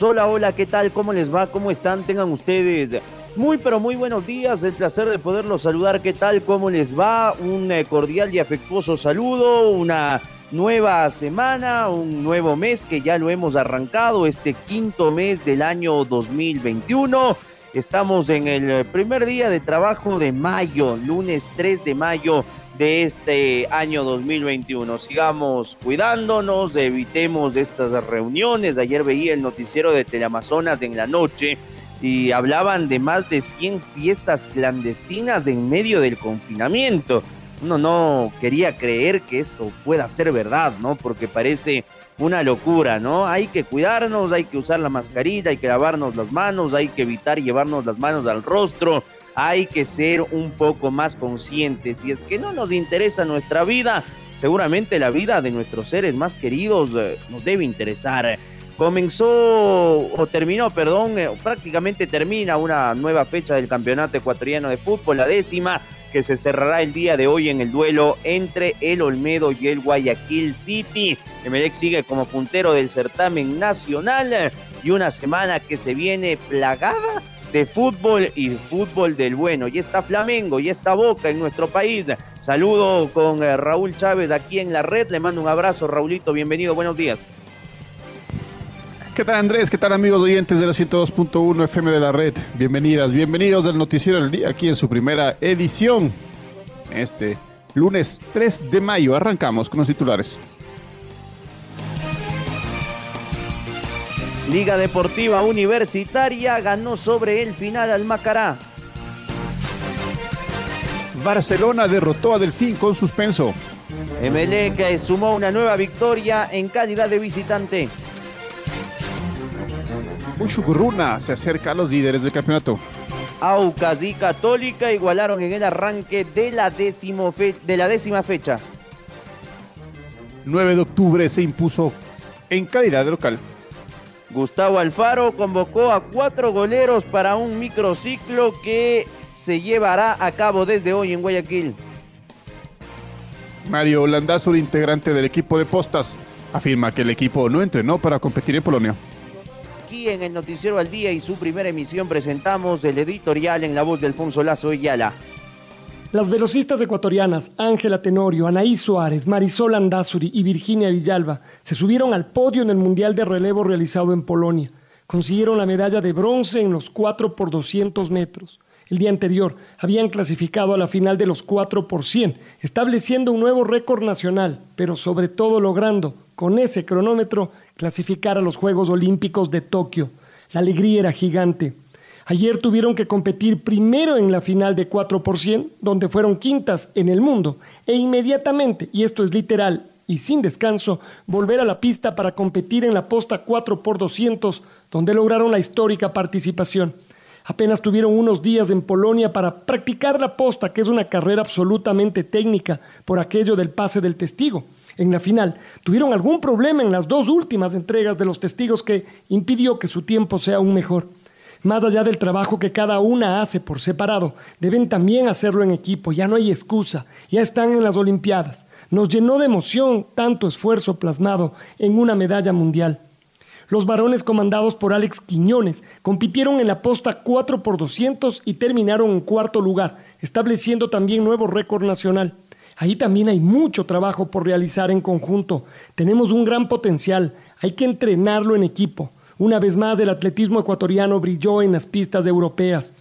Hola, hola, ¿qué tal? ¿Cómo les va? ¿Cómo están? Tengan ustedes muy, pero muy buenos días. El placer de poderlos saludar. ¿Qué tal? ¿Cómo les va? Un eh, cordial y afectuoso saludo. Una nueva semana, un nuevo mes que ya lo hemos arrancado, este quinto mes del año 2021. Estamos en el primer día de trabajo de mayo, lunes 3 de mayo de este año 2021. Sigamos cuidándonos, evitemos estas reuniones. Ayer veía el noticiero de Teleamazonas en la noche y hablaban de más de 100 fiestas clandestinas en medio del confinamiento. Uno no quería creer que esto pueda ser verdad, ¿no? Porque parece una locura, ¿no? Hay que cuidarnos, hay que usar la mascarilla, hay que lavarnos las manos, hay que evitar llevarnos las manos al rostro hay que ser un poco más conscientes. Si es que no nos interesa nuestra vida, seguramente la vida de nuestros seres más queridos eh, nos debe interesar. Comenzó o terminó, perdón, eh, prácticamente termina una nueva fecha del Campeonato Ecuatoriano de Fútbol, la décima, que se cerrará el día de hoy en el duelo entre el Olmedo y el Guayaquil City. Emelec sigue como puntero del certamen nacional y una semana que se viene plagada de fútbol y fútbol del bueno. Y está Flamengo, y está Boca en nuestro país. Saludo con eh, Raúl Chávez aquí en la red. Le mando un abrazo, Raulito. Bienvenido, buenos días. ¿Qué tal Andrés? ¿Qué tal amigos oyentes de la 102.1 FM de la red? Bienvenidas, bienvenidos del Noticiero del Día aquí en su primera edición. Este lunes 3 de mayo arrancamos con los titulares. Liga Deportiva Universitaria ganó sobre el final al Macará. Barcelona derrotó a Delfín con suspenso. que sumó una nueva victoria en calidad de visitante. Mushugurruna se acerca a los líderes del campeonato. Aucas y Católica igualaron en el arranque de la, de la décima fecha. 9 de octubre se impuso en calidad de local. Gustavo Alfaro convocó a cuatro goleros para un microciclo que se llevará a cabo desde hoy en Guayaquil. Mario Landazo, integrante del equipo de postas, afirma que el equipo no entrenó para competir en Polonia. Aquí en el Noticiero al Día y su primera emisión presentamos el editorial en la voz de Alfonso Lazo Yala. Las velocistas ecuatorianas Ángela Tenorio, Anaí Suárez, Marisol Andazuri y Virginia Villalba se subieron al podio en el Mundial de Relevo realizado en Polonia. Consiguieron la medalla de bronce en los 4 por 200 metros. El día anterior habían clasificado a la final de los 4 por 100, estableciendo un nuevo récord nacional, pero sobre todo logrando, con ese cronómetro, clasificar a los Juegos Olímpicos de Tokio. La alegría era gigante. Ayer tuvieron que competir primero en la final de 4 por 100, donde fueron quintas en el mundo, e inmediatamente, y esto es literal y sin descanso, volver a la pista para competir en la posta 4 por 200, donde lograron la histórica participación. Apenas tuvieron unos días en Polonia para practicar la posta, que es una carrera absolutamente técnica por aquello del pase del testigo. En la final tuvieron algún problema en las dos últimas entregas de los testigos que impidió que su tiempo sea aún mejor. Más allá del trabajo que cada una hace por separado, deben también hacerlo en equipo. Ya no hay excusa, ya están en las Olimpiadas. Nos llenó de emoción tanto esfuerzo plasmado en una medalla mundial. Los varones comandados por Alex Quiñones compitieron en la posta 4 por 200 y terminaron en cuarto lugar, estableciendo también nuevo récord nacional. Ahí también hay mucho trabajo por realizar en conjunto. Tenemos un gran potencial, hay que entrenarlo en equipo. Una vez más, el atletismo ecuatoriano brilló en las pistas europeas.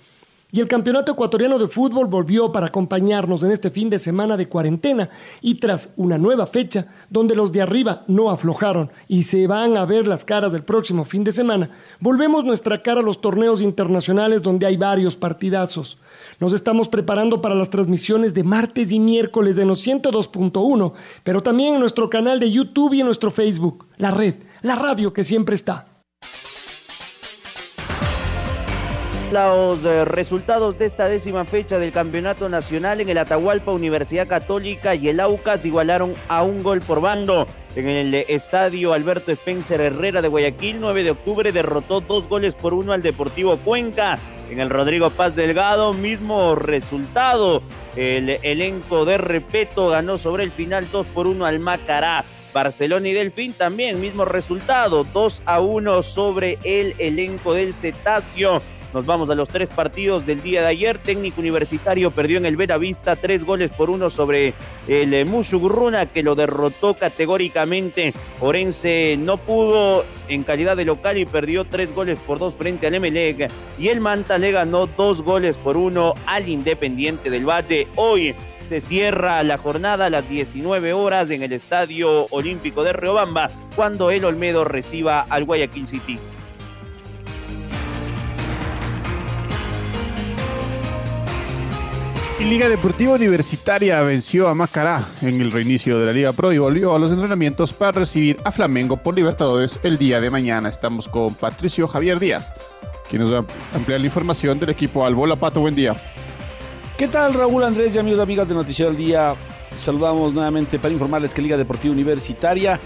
Y el Campeonato Ecuatoriano de Fútbol volvió para acompañarnos en este fin de semana de cuarentena y tras una nueva fecha donde los de arriba no aflojaron y se van a ver las caras del próximo fin de semana, volvemos nuestra cara a los torneos internacionales donde hay varios partidazos. Nos estamos preparando para las transmisiones de martes y miércoles de los 102.1, pero también en nuestro canal de YouTube y en nuestro Facebook, la red, la radio que siempre está. Los eh, resultados de esta décima fecha del Campeonato Nacional en el Atahualpa Universidad Católica y el Aucas igualaron a un gol por bando. En el estadio Alberto Spencer Herrera de Guayaquil, 9 de octubre, derrotó dos goles por uno al Deportivo Cuenca. En el Rodrigo Paz Delgado, mismo resultado. El elenco de Repeto ganó sobre el final 2 por 1 al Macará. Barcelona y Delfín también, mismo resultado, 2 a 1 sobre el elenco del Cetáceo. Nos vamos a los tres partidos del día de ayer. Técnico Universitario perdió en el Vera Vista tres goles por uno sobre el eh, Mushugurruna que lo derrotó categóricamente. Orense no pudo en calidad de local y perdió tres goles por dos frente al Emelec. Y el Manta le ganó dos goles por uno al Independiente del Valle. Hoy se cierra la jornada a las 19 horas en el Estadio Olímpico de Riobamba cuando el Olmedo reciba al Guayaquil City. Y Liga Deportiva Universitaria venció a Macará en el reinicio de la Liga Pro y volvió a los entrenamientos para recibir a Flamengo por Libertadores el día de mañana. Estamos con Patricio Javier Díaz, quien nos va a ampliar la información del equipo Albola Pato. Buen día. ¿Qué tal Raúl Andrés y amigos y amigas de Noticiero del Día? Saludamos nuevamente para informarles que Liga Deportiva Universitaria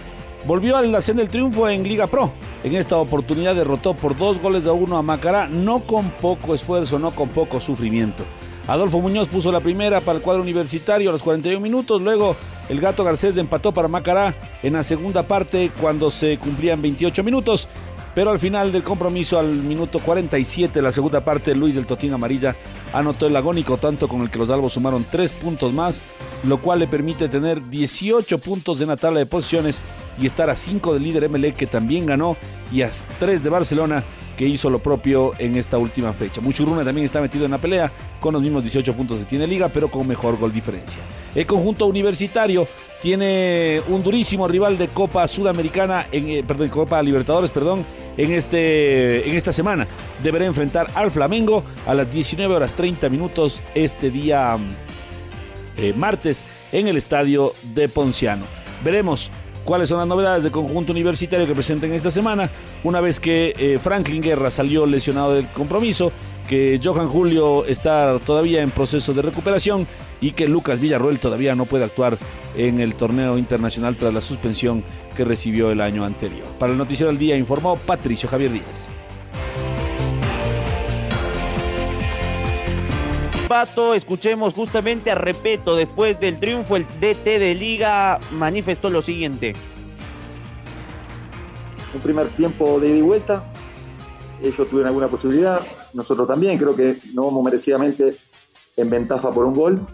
volvió al la del triunfo en Liga Pro. En esta oportunidad derrotó por dos goles a uno a Macará, no con poco esfuerzo, no con poco sufrimiento. Adolfo Muñoz puso la primera para el cuadro universitario a los 41 minutos. Luego el Gato Garcés empató para Macará en la segunda parte cuando se cumplían 28 minutos. Pero al final del compromiso, al minuto 47 la segunda parte, Luis del Totín Amarilla anotó el agónico tanto con el que los albos sumaron tres puntos más, lo cual le permite tener 18 puntos en la tabla de posiciones y estar a 5 del líder MLE que también ganó y a 3 de Barcelona que hizo lo propio en esta última fecha. Muchuruna también está metido en la pelea con los mismos 18 puntos que tiene Liga, pero con mejor gol diferencia. El conjunto universitario tiene un durísimo rival de Copa Sudamericana, en, eh, perdón, Copa Libertadores, perdón, en, este, en esta semana. Deberá enfrentar al Flamengo a las 19 horas 30 minutos este día eh, martes en el estadio de Ponciano. Veremos cuáles son las novedades del conjunto universitario que presentan esta semana, una vez que eh, Franklin Guerra salió lesionado del compromiso, que Johan Julio está todavía en proceso de recuperación y que Lucas Villarroel todavía no puede actuar en el torneo internacional tras la suspensión que recibió el año anterior. Para el Noticiero del Día informó Patricio Javier Díaz. Escuchemos justamente a Repeto, después del triunfo el DT de Liga manifestó lo siguiente. Un primer tiempo de ida y vuelta, ellos tuvieron alguna posibilidad, nosotros también, creo que no vamos merecidamente en ventaja por un gol.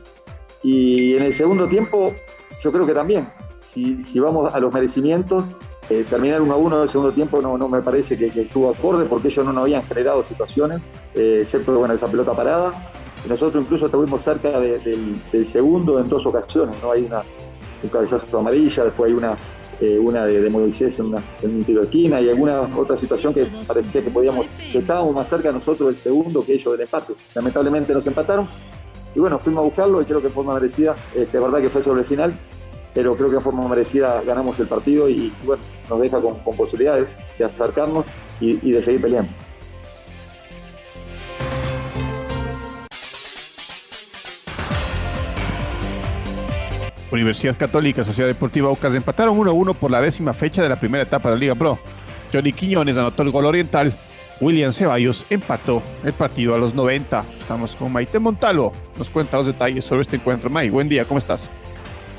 Y en el segundo tiempo, yo creo que también, si, vamos a los merecimientos, eh, terminar 1 a 1 del segundo tiempo no, no me parece que, estuvo acorde porque ellos no nos habían generado situaciones, eh, excepto bueno, esa pelota parada. Nosotros incluso estuvimos cerca del, segundo en dos ocasiones, ¿no? Hay una, un cabezazo amarilla, después hay una eh, una de, de Moisés en, un tiro de esquina y alguna otra situación que parecía que podíamos, que estábamos más cerca nosotros del segundo que ellos del empate. Lamentablemente nos empataron y bueno, fuimos a buscarlo y creo que de forma merecida, este, verdad que fue sobre el final, pero creo que de forma merecida ganamos el partido y, bueno, nos deja con, posibilidades de acercarnos y de seguir peleando. Universidad Católica, Sociedad Deportiva Aucas empataron 1-1 por la décima fecha de la primera etapa de la Liga Pro. Johnny Quiñones anotó el gol oriental. William Ceballos empató el partido a los 90. Estamos con Maite Montalvo. Nos cuenta los detalles sobre este encuentro. May, buen día, ¿cómo estás?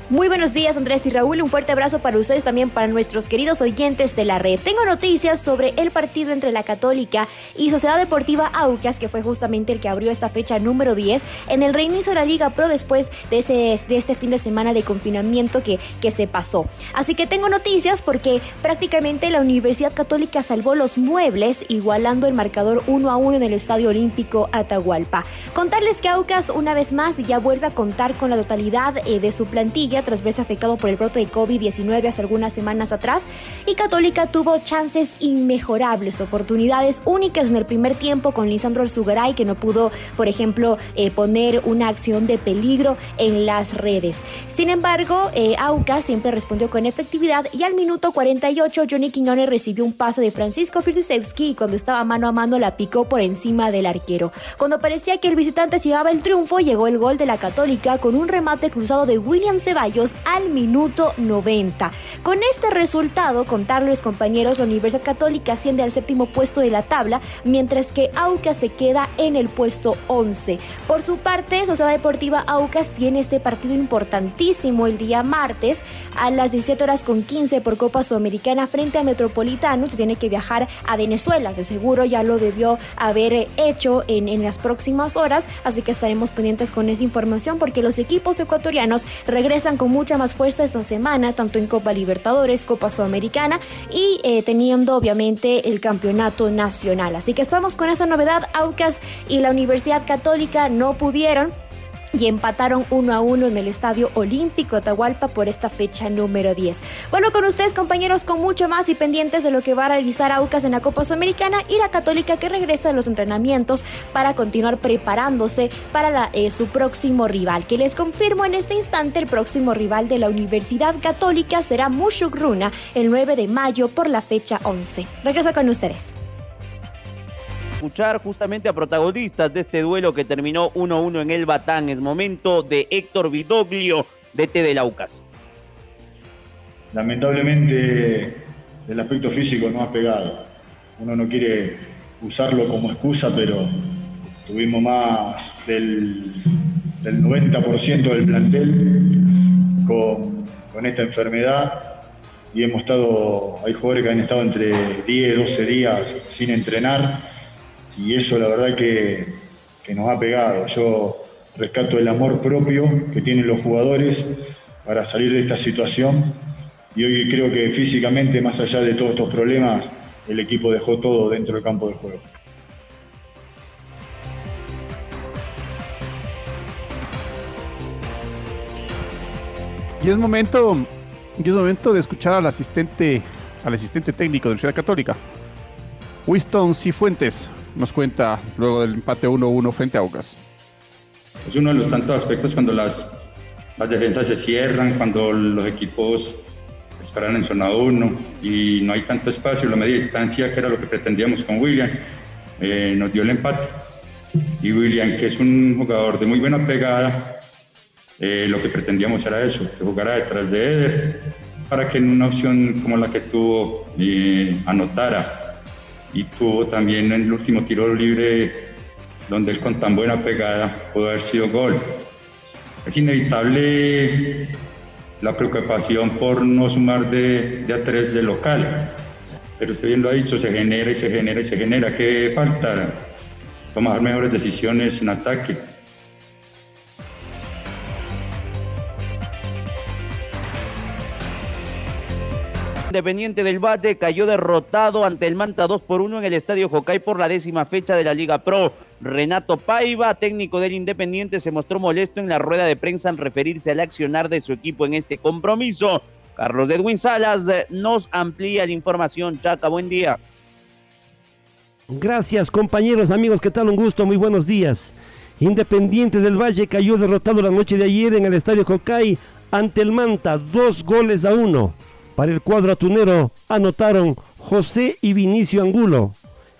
Muy buenos días Andrés y Raúl, un fuerte abrazo para ustedes también para nuestros queridos oyentes de la red. Tengo noticias sobre el partido entre la Católica y Sociedad Deportiva Aucas, que fue justamente el que abrió esta fecha número 10 en el reinicio de la Liga Pro después de, ese, este fin de semana de confinamiento que, que se pasó. Así que tengo noticias porque prácticamente la Universidad Católica salvó los muebles igualando el marcador 1 a 1 en el Estadio Olímpico Atahualpa. Contarles que Aucas una vez más ya vuelve a contar con la totalidad eh, de su plantilla tras verse afectado por el brote de COVID-19 hace algunas semanas atrás y Católica tuvo chances inmejorables, oportunidades únicas en el primer tiempo con Lisandro Arzugaray que no pudo, por ejemplo, eh, poner una acción de peligro en las redes. Sin embargo, eh, Aucas siempre respondió con efectividad y al minuto 48 Johnny Quiñones recibió un pase de Francisco Firdusevski y cuando estaba mano a mano la picó por encima del arquero. Cuando parecía que el visitante se llevaba el triunfo, llegó el gol de la Católica con un remate cruzado de William Ceballos al minuto 90. Con este resultado, contarles compañeros, la Universidad Católica asciende al séptimo puesto de la tabla, mientras que Aucas se queda en el puesto 11. Por su parte, Sociedad Deportiva Aucas tiene este partido importantísimo el día martes a las 17 horas con 15 por Copa Sudamericana frente a Metropolitano. Se tiene que viajar a Venezuela, de seguro ya lo debió haber hecho en, en las próximas horas, así que estaremos pendientes con esa información porque los equipos ecuatorianos regresan con mucha más fuerza esta semana, tanto en Copa Libertadores, Copa Sudamericana y eh, teniendo obviamente el campeonato nacional. Así que estamos con esa novedad. Aucas y la Universidad Católica no pudieron y empataron uno a uno en el Estadio Olímpico Atahualpa por esta fecha número 10. Bueno, con ustedes compañeros, con mucho más y pendientes de lo que va a realizar Aucas en la Copa Sudamericana y la Católica que regresa a los entrenamientos para continuar preparándose para eh, su próximo rival, que les confirmo en este instante el próximo rival de la Universidad Católica será Mushugruna el 9 de mayo por la fecha 11. Regreso con ustedes escuchar justamente a protagonistas de este duelo que terminó 1-1 en el Batán. Es momento de Héctor Vidoglio, DT de Laucas. Lamentablemente el aspecto físico no ha pegado. Uno no quiere usarlo como excusa, pero tuvimos más del, 90% del plantel con, con esta enfermedad y hemos estado, hay jugadores que han estado entre 10, 12 días sin entrenar y eso la verdad que, nos ha pegado. Yo rescato el amor propio que tienen los jugadores para salir de esta situación y hoy creo que físicamente, más allá de todos estos problemas, el equipo dejó todo dentro del campo de juego. Y es momento, es momento de escuchar al asistente, al asistente técnico de la Ciudad Católica, Winston Cifuentes, nos cuenta luego del empate 1-1 frente a Aucas. Es uno de los tantos aspectos cuando las, las defensas se cierran, cuando los equipos esperan en zona 1 y no hay tanto espacio, la media distancia, que era lo que pretendíamos con William, eh, nos dio el empate. Y William, que es un jugador de muy buena pegada, eh, lo que pretendíamos era eso, que jugara detrás de Eder, para que en una opción como la que tuvo eh, anotara y tuvo también en el último tiro libre donde él con tan buena pegada pudo haber sido gol. Es inevitable la preocupación por no sumar de, de a tres de local, pero usted bien lo ha dicho, se genera y se genera y se genera. ¿Qué falta? Tomar mejores decisiones en ataque. Independiente del Valle cayó derrotado ante el Manta 2 por 1 en el Estadio Jocay por la décima fecha de la Liga Pro. Renato Paiva, técnico del Independiente, se mostró molesto en la rueda de prensa en referirse al accionar de su equipo en este compromiso. Carlos Edwin Salas eh, nos amplía la información. Chaca, buen día. Gracias compañeros, amigos, ¿qué tal? Un gusto, muy buenos días. Independiente del Valle cayó derrotado la noche de ayer en el Estadio Jocay ante el Manta, dos goles a uno. Para el cuadro atunero anotaron José y Vinicio Angulo.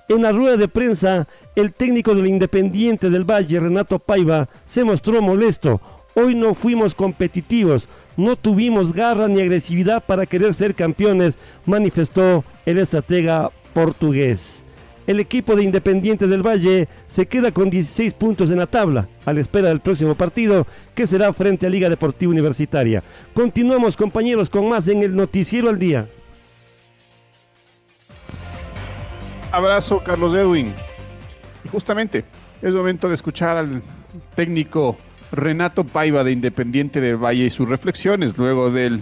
En la rueda de prensa, el técnico del Independiente del Valle, Renato Paiva, se mostró molesto. Hoy no fuimos competitivos, no tuvimos garra ni agresividad para querer ser campeones, manifestó el estratega portugués. El equipo de Independiente del Valle se queda con 16 puntos en la tabla, a la espera del próximo partido, que será frente a Liga Deportiva Universitaria. Continuamos, compañeros, con más en el Noticiero al Día. Abrazo, Carlos Edwin. Y justamente es momento de escuchar al técnico Renato Paiva de Independiente del Valle y sus reflexiones luego, del,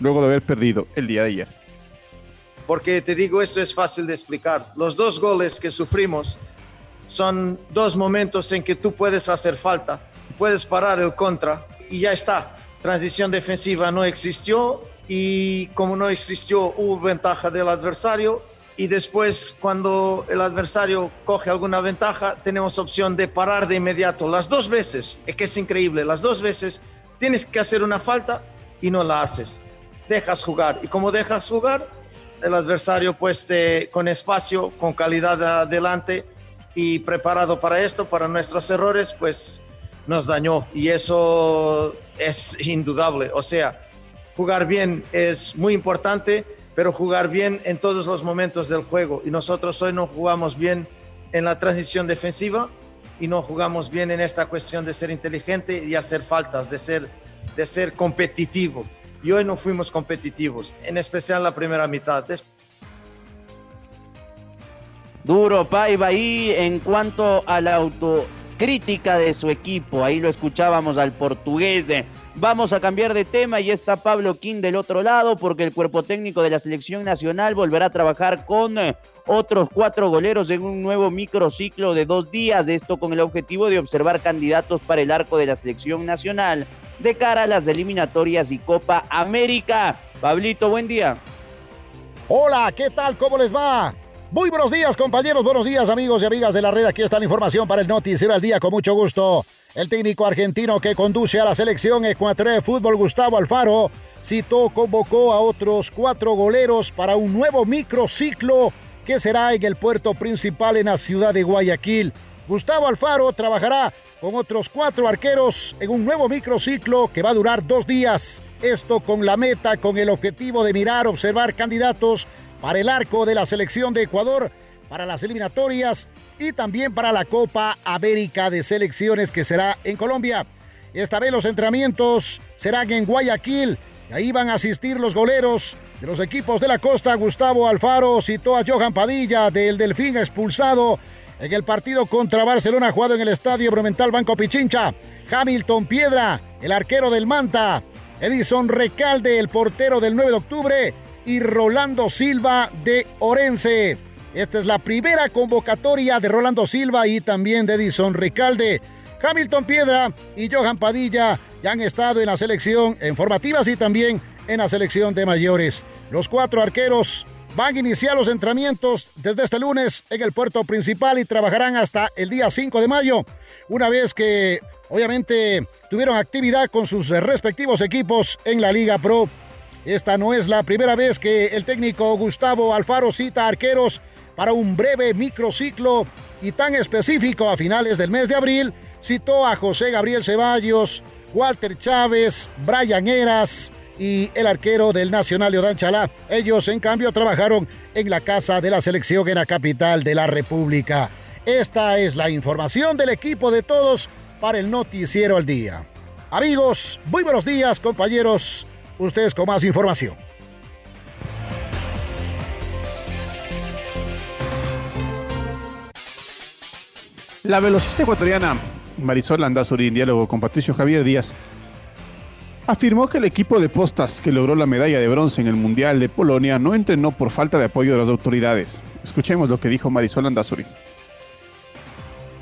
luego de haber perdido el día de ayer. Porque te digo, esto es fácil de explicar. Los dos goles que sufrimos son dos momentos en que tú puedes hacer falta, puedes parar el contra y ya está. Transición defensiva no existió y como no existió hubo ventaja del adversario y después cuando el adversario coge alguna ventaja tenemos opción de parar de inmediato las dos veces, es que es increíble, las dos veces tienes que hacer una falta y no la haces, dejas jugar y como dejas jugar el adversario pues con espacio, con calidad adelante y preparado para esto, para nuestros errores, pues nos dañó y eso es indudable, o sea, jugar bien es muy importante pero jugar bien en todos los momentos del juego. Y nosotros hoy no jugamos bien en la transición defensiva y no jugamos bien en esta cuestión de ser inteligente y hacer faltas, de ser, de ser competitivo. Y hoy no fuimos competitivos, en especial la primera mitad. Duro Paiva ahí en cuanto a la autocrítica de su equipo. Ahí lo escuchábamos al portugués Vamos a cambiar de tema y está Pablo King del otro lado porque el cuerpo técnico de la selección nacional volverá a trabajar con eh, otros cuatro goleros en un nuevo microciclo de dos días. Esto con el objetivo de observar candidatos para el arco de la selección nacional de cara a las eliminatorias y Copa América. Pablito, buen día. Hola, ¿qué tal? ¿Cómo les va? Muy buenos días, compañeros. Buenos días, amigos y amigas de la red. Aquí está la información para el Noticiero al Día, con mucho gusto. El técnico argentino que conduce a la selección ecuatoriana de fútbol, Gustavo Alfaro, citó, convocó a otros cuatro goleros para un nuevo microciclo que será en el puerto principal en la ciudad de Guayaquil. Gustavo Alfaro trabajará con otros cuatro arqueros en un nuevo microciclo que va a durar dos días. Esto con la meta, con el objetivo de mirar, observar candidatos para el arco de la selección de Ecuador, para las eliminatorias y también para la Copa América de Selecciones que será en Colombia. Esta vez los entrenamientos serán en Guayaquil. Ahí van a asistir los goleros de los equipos de la costa. Gustavo Alfaro citó a Johan Padilla del Delfín expulsado en el partido contra Barcelona jugado en el Estadio Bromental Banco Pichincha. Hamilton Piedra, el arquero del Manta. Edison Recalde, el portero del 9 de octubre. Y Rolando Silva de Orense. Esta es la primera convocatoria de Rolando Silva y también de Edison Ricalde. Hamilton Piedra y Johan Padilla ya han estado en la selección en formativas y también en la selección de mayores. Los cuatro arqueros van a iniciar los entrenamientos desde este lunes en el puerto principal y trabajarán hasta el día 5 de mayo, una vez que obviamente tuvieron actividad con sus respectivos equipos en la Liga Pro. Esta no es la primera vez que el técnico Gustavo Alfaro cita arqueros para un breve microciclo y tan específico a finales del mes de abril, citó a José Gabriel Ceballos, Walter Chávez, Brian Eras y el arquero del Nacional Leodán Chalá. Ellos, en cambio, trabajaron en la casa de la selección en la capital de la República. Esta es la información del equipo de todos para el Noticiero al Día. Amigos, muy buenos días, compañeros. Ustedes con más información. La velocista ecuatoriana Marisol Andazuri, en diálogo con Patricio Javier Díaz, afirmó que el equipo de postas que logró la medalla de bronce en el Mundial de Polonia no entrenó por falta de apoyo de las autoridades. Escuchemos lo que dijo Marisol Andazuri.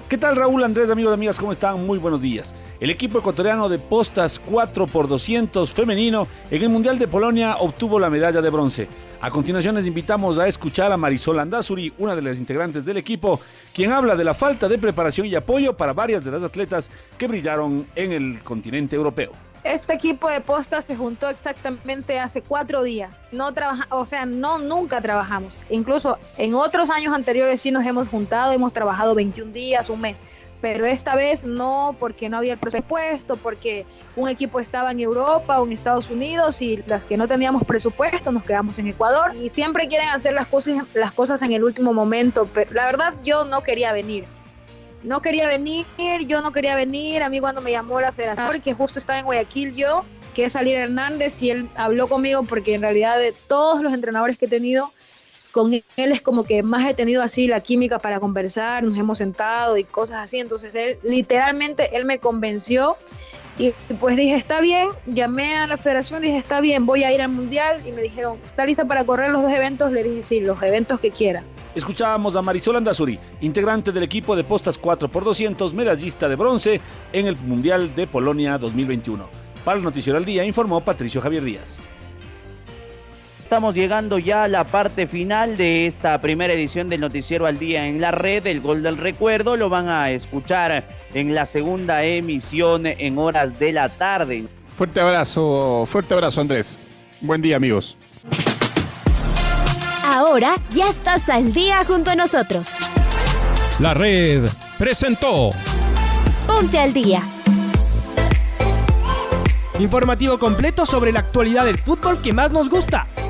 ¿Qué tal Raúl Andrés, amigos amigas? ¿Cómo están? Muy buenos días. El equipo ecuatoriano de postas 4x200 femenino en el Mundial de Polonia obtuvo la medalla de bronce. A continuación les invitamos a escuchar a Marisol Andazuri, una de las integrantes del equipo, quien habla de la falta de preparación y apoyo para varias de las atletas que brillaron en el continente europeo. Este equipo de posta se juntó exactamente hace cuatro días. No trabaja, o sea, no nunca trabajamos. Incluso en otros años anteriores sí nos hemos juntado, hemos trabajado 21 días, un mes pero esta vez no porque no había el presupuesto, porque un equipo estaba en Europa o en Estados Unidos y las que no teníamos presupuesto nos quedamos en Ecuador y siempre quieren hacer las cosas, las cosas en el último momento, pero la verdad yo no quería venir. No quería venir, yo no quería venir, a mí cuando me llamó la federación, que justo estaba en Guayaquil yo, que es Hernández y él habló conmigo porque en realidad de todos los entrenadores que he tenido, con él es como que más he tenido así la química para conversar, nos hemos sentado y cosas así, entonces él literalmente él me convenció y pues dije, está bien, llamé a la federación, dije, está bien, voy a ir al mundial y me dijeron, ¿está lista para correr los dos eventos? Le dije, sí, los eventos que quiera. Escuchábamos a Marisol Andazuri, integrante del equipo de postas 4x200, medallista de bronce en el Mundial de Polonia 2021. Para el Noticiero al Día informó Patricio Javier Díaz. Estamos llegando ya a la parte final de esta primera edición del Noticiero al Día en la red. El gol del recuerdo lo van a escuchar en la segunda emisión en horas de la tarde. Fuerte abrazo, fuerte abrazo Andrés. Buen día amigos. Ahora ya estás al día junto a nosotros. La red presentó Ponte al día. Informativo completo sobre la actualidad del fútbol que más nos gusta,